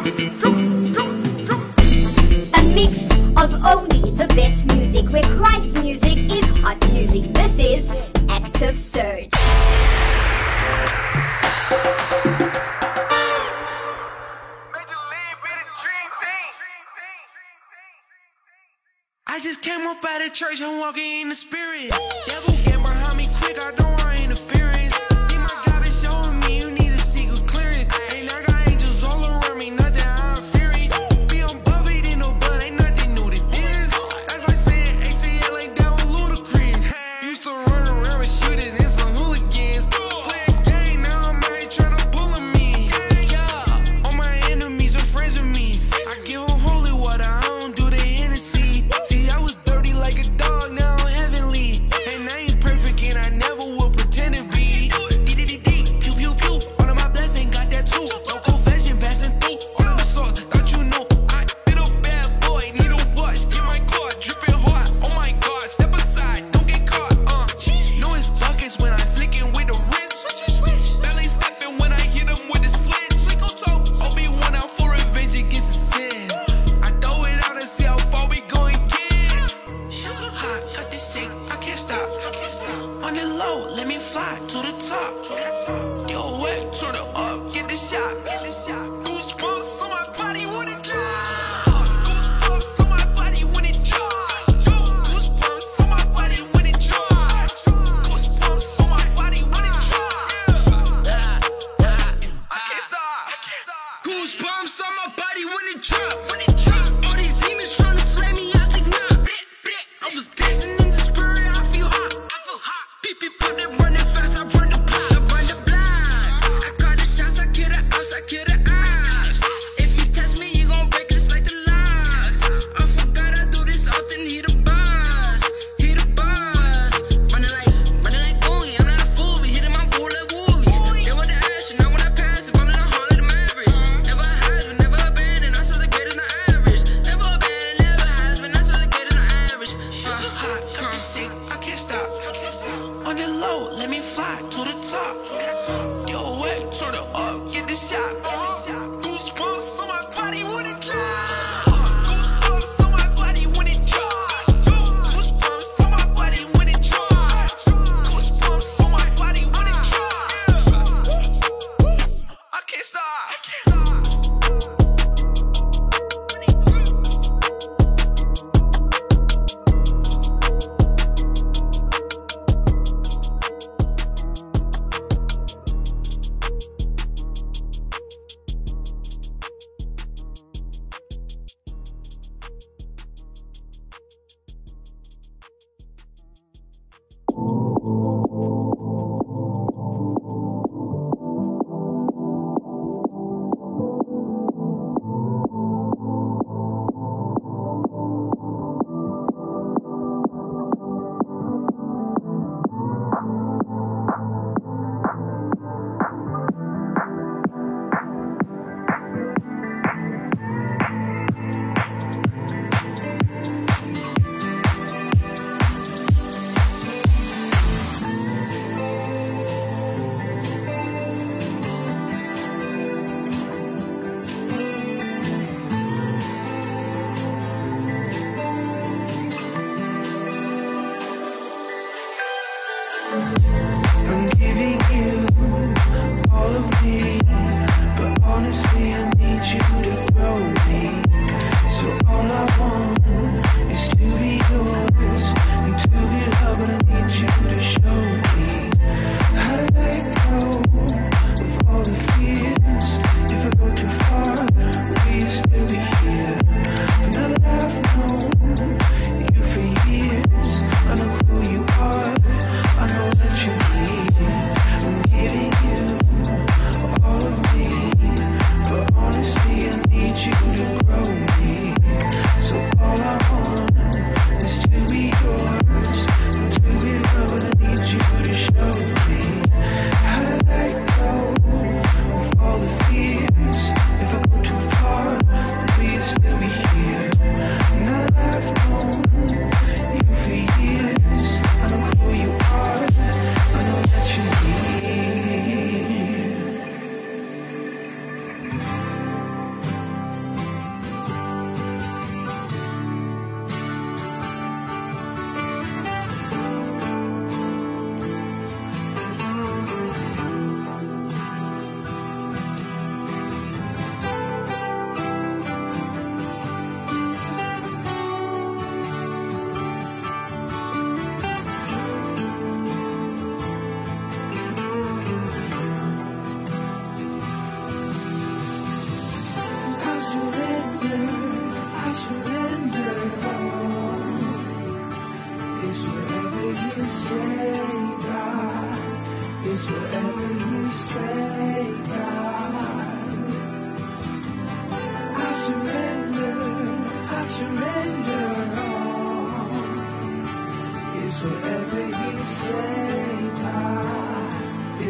A mix of only the best music, where Christ music is hot music. This is Active Surge. I just came up out of church, I'm walking in the spirit. Devil get behind me quick, I don't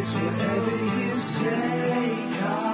It's whatever you say, God.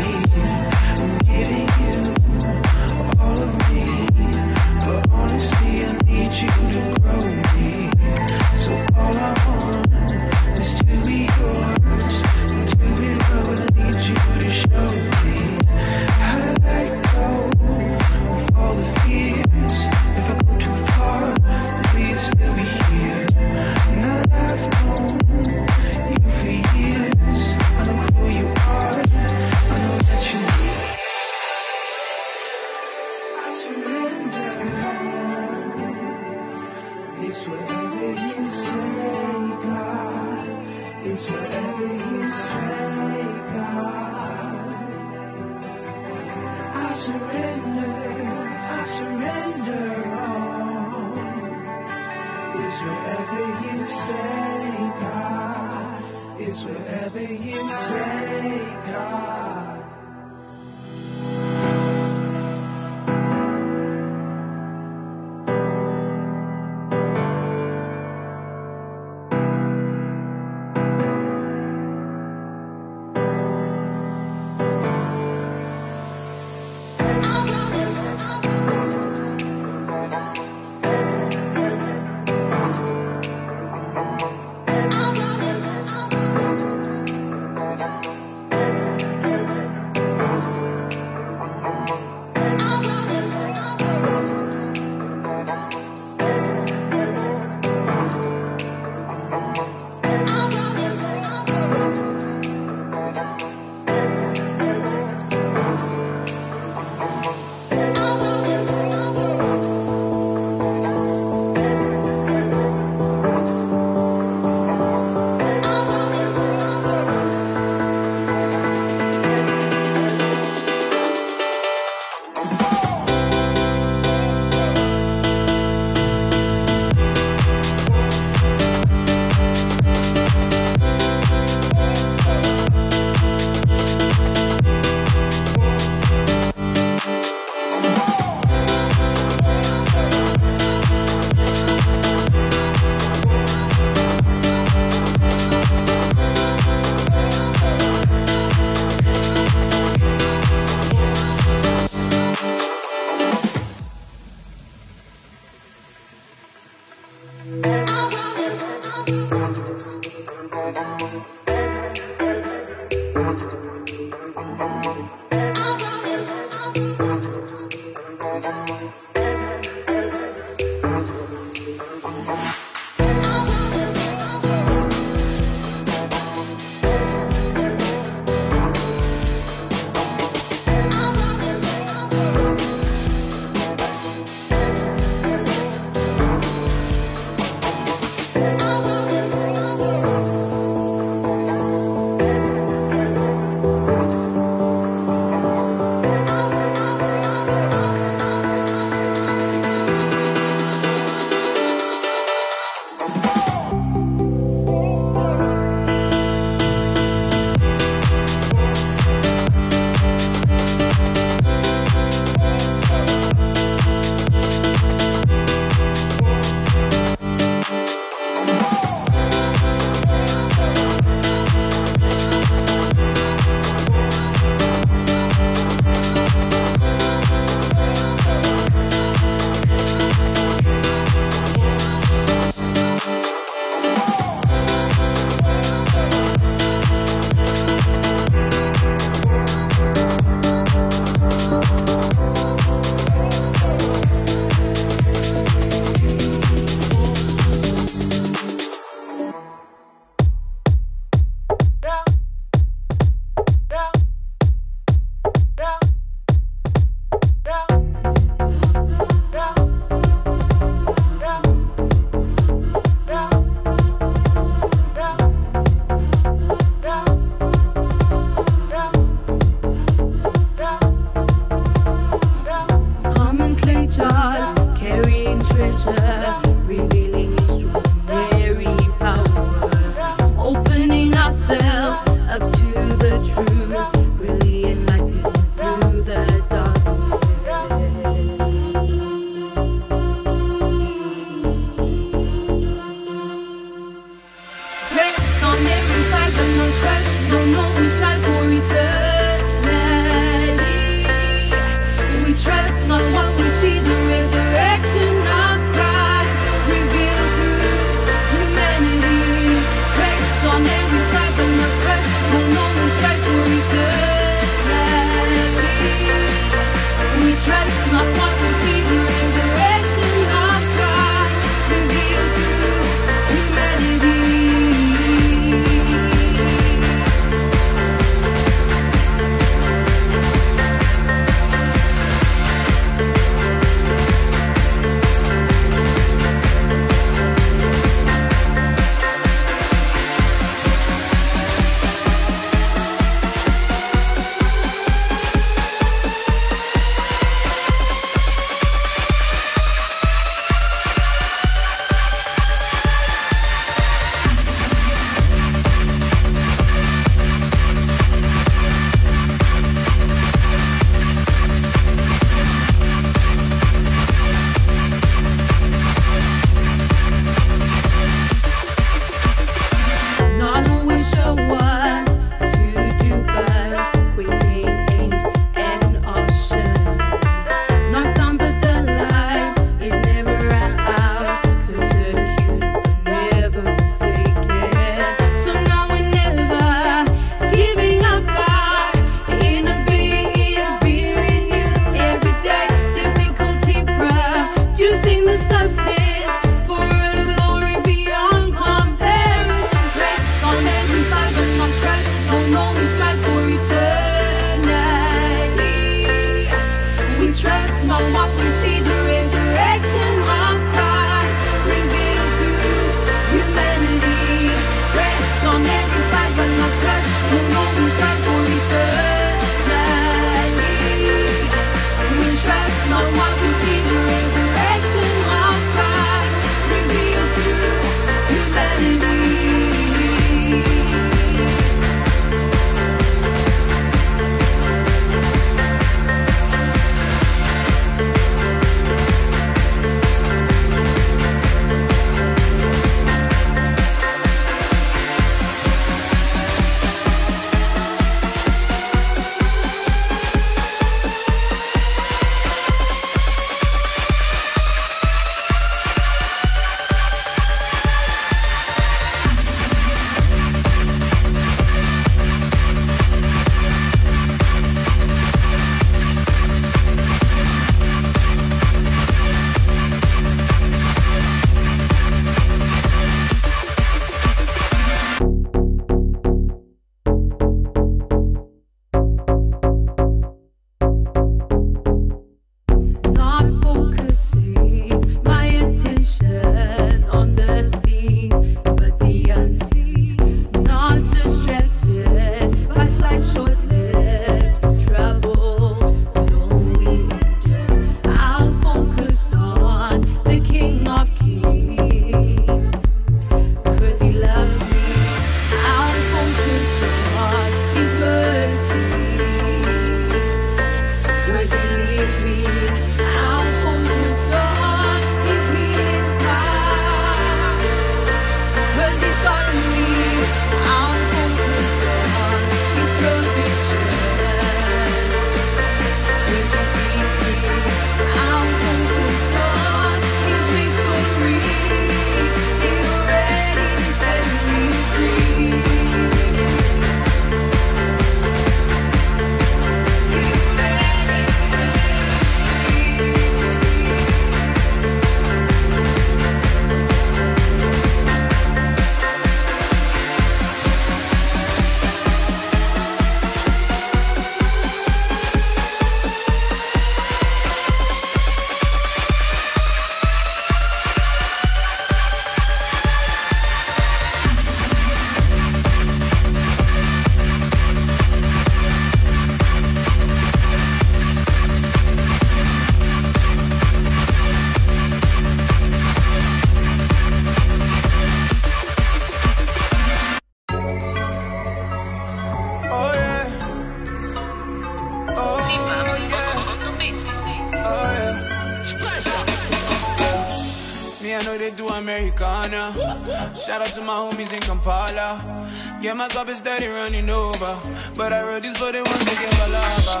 Yeah, my cup is steady running over. But I wrote this for the ones that give a lava.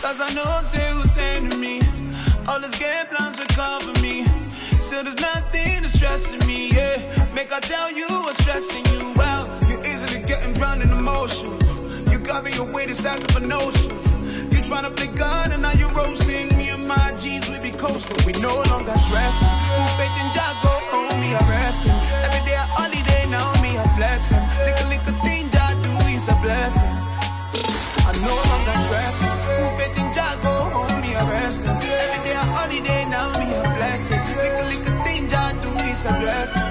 Cause I know say who's to me. All this game plans will cover me. So there's nothing that's stressing me, yeah. Make I tell you what's stressing you out. You're easily getting drowned in emotion. You got me away to side of a notion. You tryna play God and now you're roasting. Me and my G's, we be coasting. We no longer stressing. Who faith in Jah go home, me I resting. Every day a Who faith in Jah go home, me I resting. Every day a holiday, now me I flexing. Little, little thing Jah do is a blessing.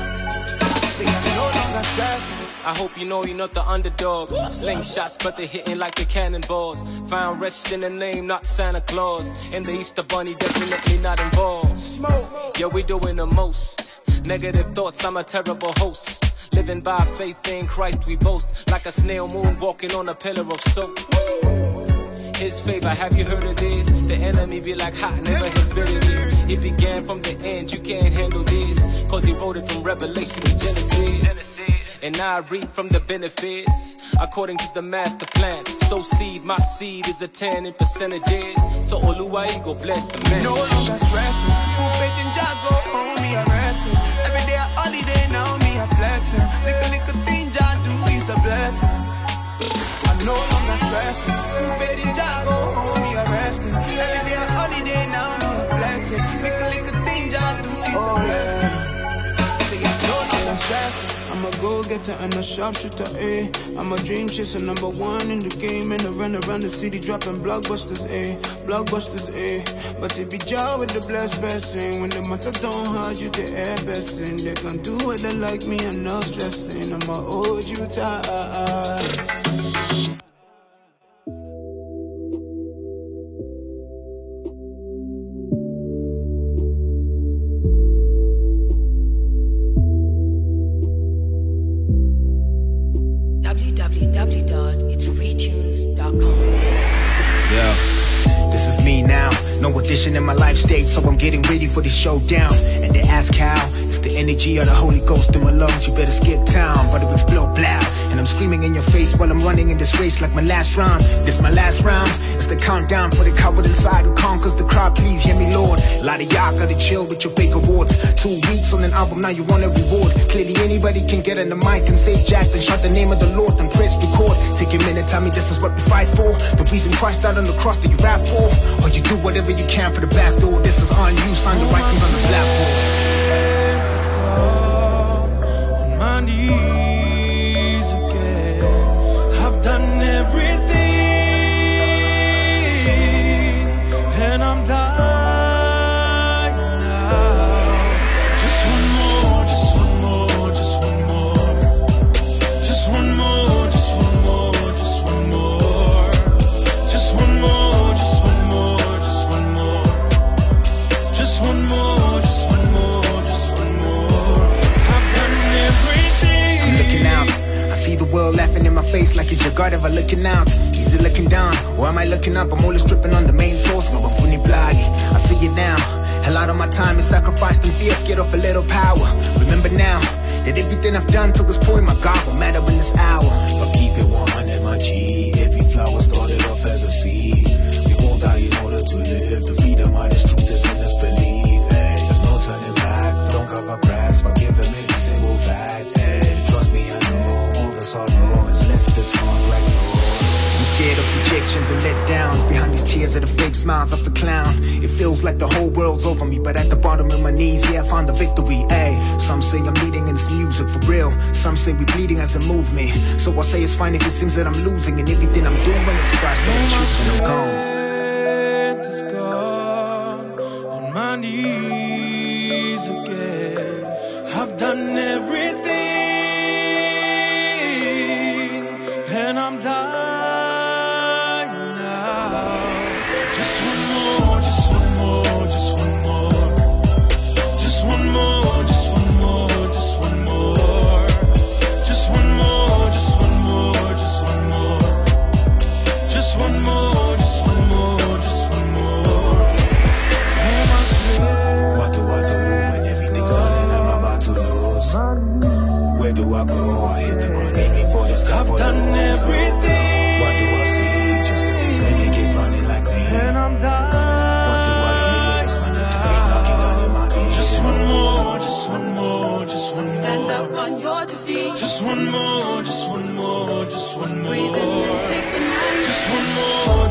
Say I'm no longer stressing. I hope you know you're not the underdog. Slingshots, but they're hitting like the cannonballs. Found rest in the name, not Santa Claus. And the Easter Bunny definitely not involved. Smoke. Yeah, we doing the most. Negative thoughts, I'm a terrible host. Living by faith in Christ, we boast. Like a snail moon walking on a pillar of soap. His favor, have you heard of this? The enemy be like hot, never his spirit It began from the end, you can't handle this. Cause he wrote it from Revelation to Genesis. And I reap from the benefits according to the master plan. So seed, my seed is a 10 in percentages. So Oluwaigo bless the man. No longer stressing. Who faith in Jah go me I'm resting. Every day a holiday, now me I'm flexing. Little, little thing Jah do is a blessing. I'm stressing. Who faith in Jah go home, me I'm resting. Every day a holiday, now me I'm flexing. Little, little thing Jah do is a blessing. I'm no longer stressing. I'm a go-getter and a sharpshooter, eh? I'm a dream chaser, number one in the game And I run around the city dropping blockbusters, eh? Blockbusters, eh? But it be Jah with the blessed blessing When the matter don't hard, you the air blessing They can do what they like me, I'm not stressing I'ma hold you tight No addition in my life stage, so I'm getting ready for the showdown. And they ask how? The energy of the Holy Ghost in my lungs. You better skip town, but it explode loud. And I'm screaming in your face while I'm running in this race like my last round. This my last round. It's the countdown for the coward inside who conquers the crowd. Please hear me, Lord. A lot of y'all gotta chill with your fake awards. Two weeks on an album, now you want a reward. Clearly anybody can get on the mic and say Jack, then shout the name of the Lord, then press record. Take a minute, tell me this is what we fight for. The reason Christ died on the cross that you rap for. Or you do whatever you can for the back door. This is on you, sign the writings on the blackboard. Knees again. I've done everything, ever looking out. Is it looking down? Or am I looking up? I'm always tripping on the main source. Funny bloggy. I see it now. A lot of my time is sacrificed in fear, scared of a little power. Remember now that everything I've done till this point, my God will matter in this hour. But keep it 100, my G. Every flower started off as a seed. These tears the fake smiles of the clown. It feels like the whole world's over me But at the bottom of my knees, yeah, I find the victory Ay, Some say I'm leading in this music for real. Some say we're bleeding as a movement. So I say it's fine if it seems that I'm losing And everything I'm doing, it's Christ that I'm choosing, I'm gone. Is gone on my knees again. I've done everything, more, just one more, just one more. Just one more.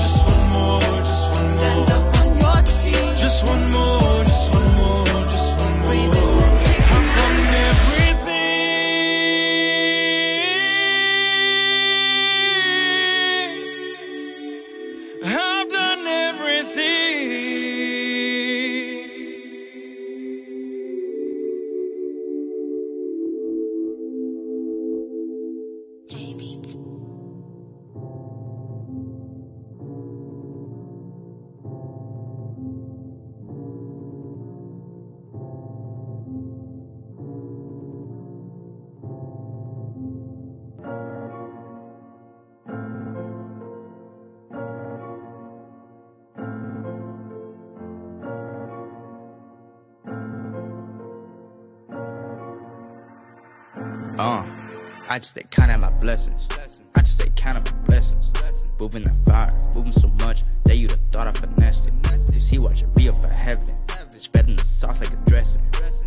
I just stay counting my blessings. I just stay counting my blessings. Moving that fire, moving so much that you'd have thought I finessed it. You see, watch it be up for heaven. Spreading the sauce like a dressing.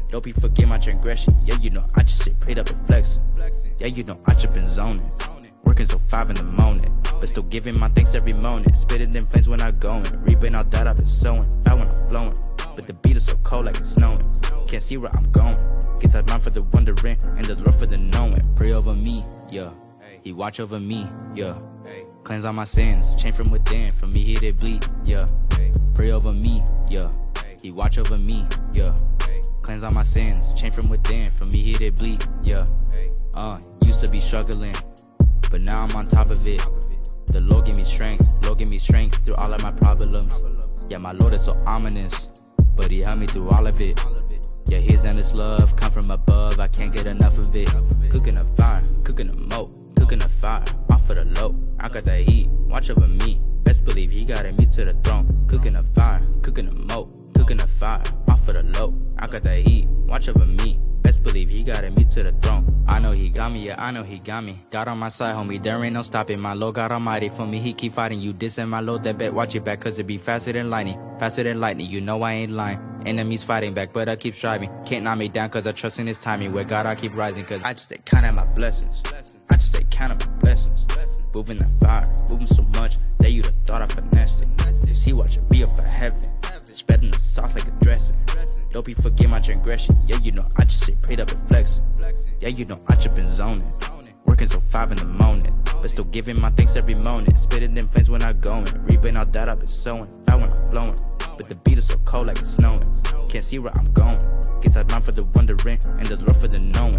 Don't be forget my transgression. Yeah, you know, I just stay prayed up and flexing. Yeah, you know, I just been zoning. Working till five in the morning. But still giving my thanks every morning. Spitting them flames when I going. Reaping all that I've been sowing. Fat when I'm flowing. But the beat is so cold like it's snowing. Can't see where I'm going. Guess I mind for the wondering and the Lord for the knowing. Pray over me, yeah. He watch over me, yeah. Cleanse all my sins, change from within. From me here they bleed, yeah. Pray over me, yeah. He watch over me, yeah. Cleanse all my sins, change from within. From me here they bleed, yeah. Uh, used to be struggling, but now I'm on top of it. The Lord give me strength, Lord give me strength through all of my problems. Yeah, my Lord is so ominous, but He helped me through all of it. Yeah, His endless love come from above, I can't get enough of it. Cooking a fire, cooking a moat, cooking a fire, off of the low. I got the heat, watch over me. Best believe He guided me to the throne. Cooking a fire, cooking a moat, cooking a fire, off of the low. I got the heat, watch over me. Best believe he guided me to the throne. I know he got me, yeah, I know he got me. God on my side, homie, there ain't no stopping. My Lord God Almighty for me, he keep fighting you. Dissing my Lord, that bet, watch it back, cause it be faster than lightning. Faster than lightning, you know I ain't lying. Enemies fighting back, but I keep striving. Can't knock me down, cause I trust in his timing. Where God, I keep rising, cause I just stay counting my blessings. I just stay counting my blessings. Moving that fire, moving so much that you'd have thought I finessed it. See, watch it be up for heaven. Spreading the sauce like a dressing. Don't be forget my transgression. Yeah, you know, I just stay prayed up and flexing. Yeah, you know, I just been zoning. Working till five in the morning. But still giving my thanks every morning. Spitting them flames when I going. Reaping all that I've been sowing. I'm flowing. But the beat is so cold like it's snowing. Can't see where I'm going. Guess I'm mind for the wondering and the Lord for the knowing.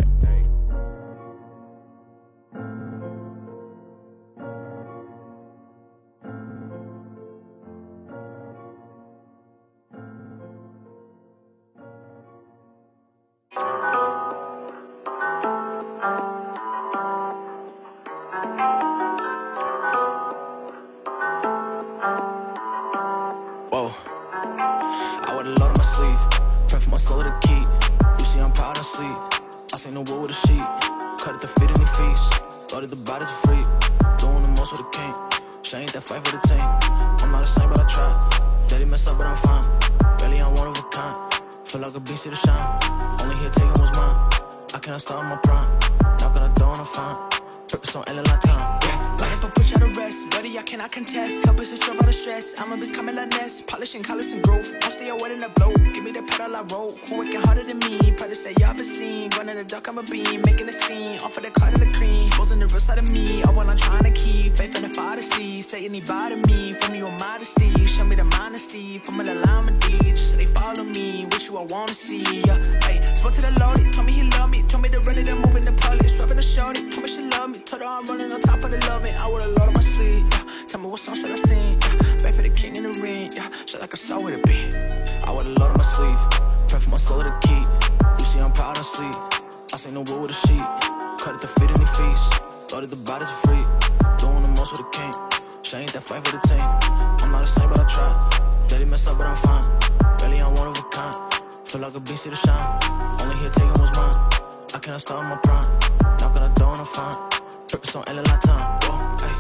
Scene. Running the dark, I'm a beam. Making a scene. Off of the card of the cream. Exposing the real side of me. I wanna trying to keep. Faith in the father see. Say anybody me. From your modesty. Show me the honesty. From line with D. Just so they follow me. Wish you I wanna see. Yeah. Hey, spoke to the Lord. He told me he love me. Told me to run it and move in the public. Swerving the shorty. Told me she love me. Told her I'm running on top of the loving. I would've loaded my sleep. Yeah. Tell me what song should I sing? Yeah. Pray for the king in the ring. Yeah. Shit like a soul with a beat. I would've loaded my sleeve. Pray for my soul to keep. See, I'm proud of sleep. I seen the wood with a sheet. Cut it to fit any feast. Loaded the are free. Doing the most with a king. She ain't that fight for the team. I'm not the same, but I try. Daddy messed up, but I'm fine. Barely I'm one of a kind. Feel like a beast to the shine. Only here taking what's mine. I cannot start my prime. On the door and I'm fine. Purpose on L like time. Whoa, hey.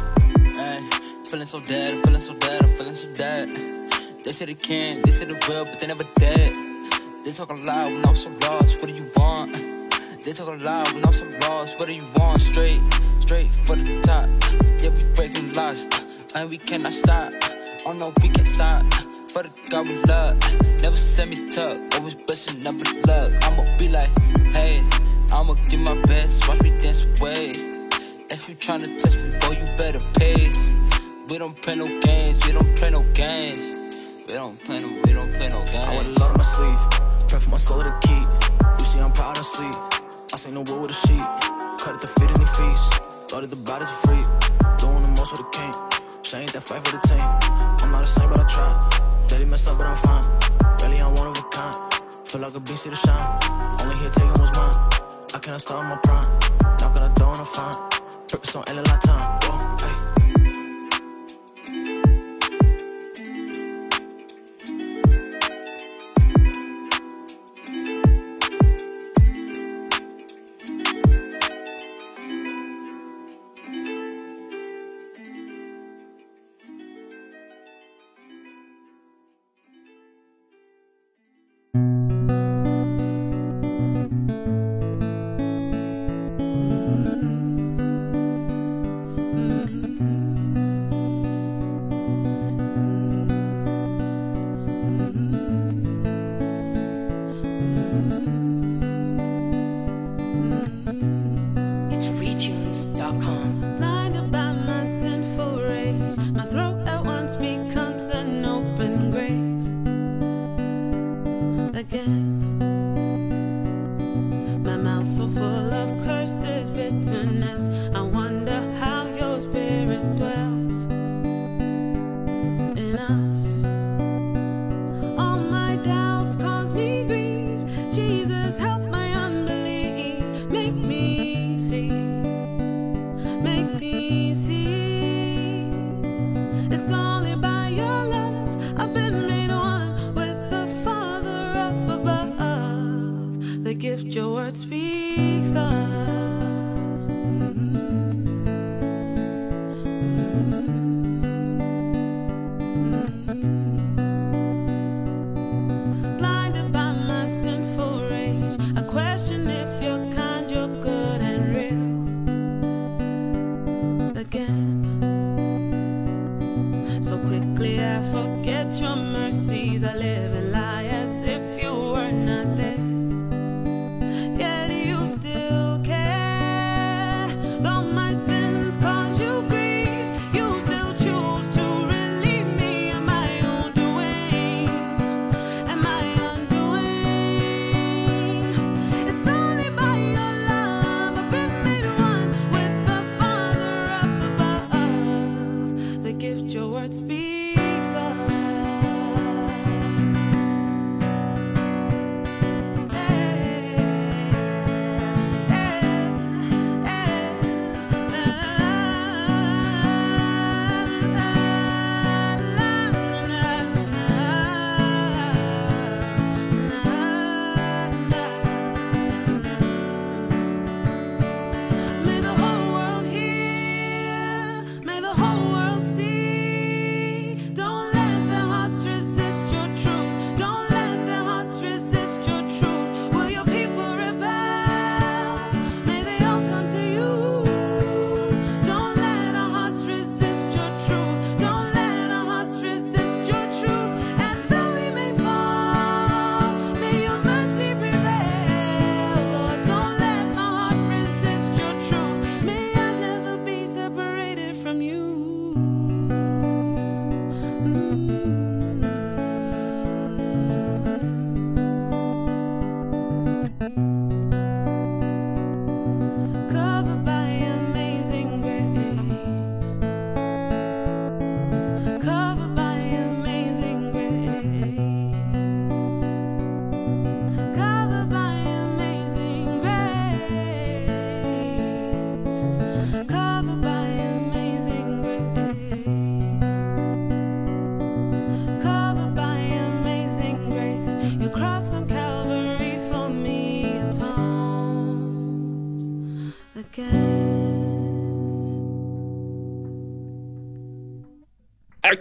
Ay, feeling so dead, I'm feeling so dead, I'm feeling so dead. They say they can't, they say they will, but they never did. They talking loud when I'm so lost, what do you want? They talking loud when I'm so lost, what do you want? Straight, straight for the top. Yeah, we breaking laws, and we cannot stop. Oh no, we can't stop. For the God we love, never send me tuck, always blessing, never luck. I'ma be like, hey, I'ma give my best, watch me dance away. If you tryna touch me, boy, you better pace. We don't play no games, we don't play no games. We don't play no, we don't play no games. I wear the games. on my sleeve. Pray for my soul to keep. You see, I'm proud of sleep. I seen the wood with a sheet. Cut it to fit any feast. Loaded the bodies are free. Doing the most with a king. Ain't that fight for the team. I'm not the same, but I try. Daddy messed up, but I'm fine. Barely I'm one of a kind. Feel like a beast to the shine. Only here taking what's mine. I cannot start my prime. Knock on the door and I'm fine. Purpose on L like time.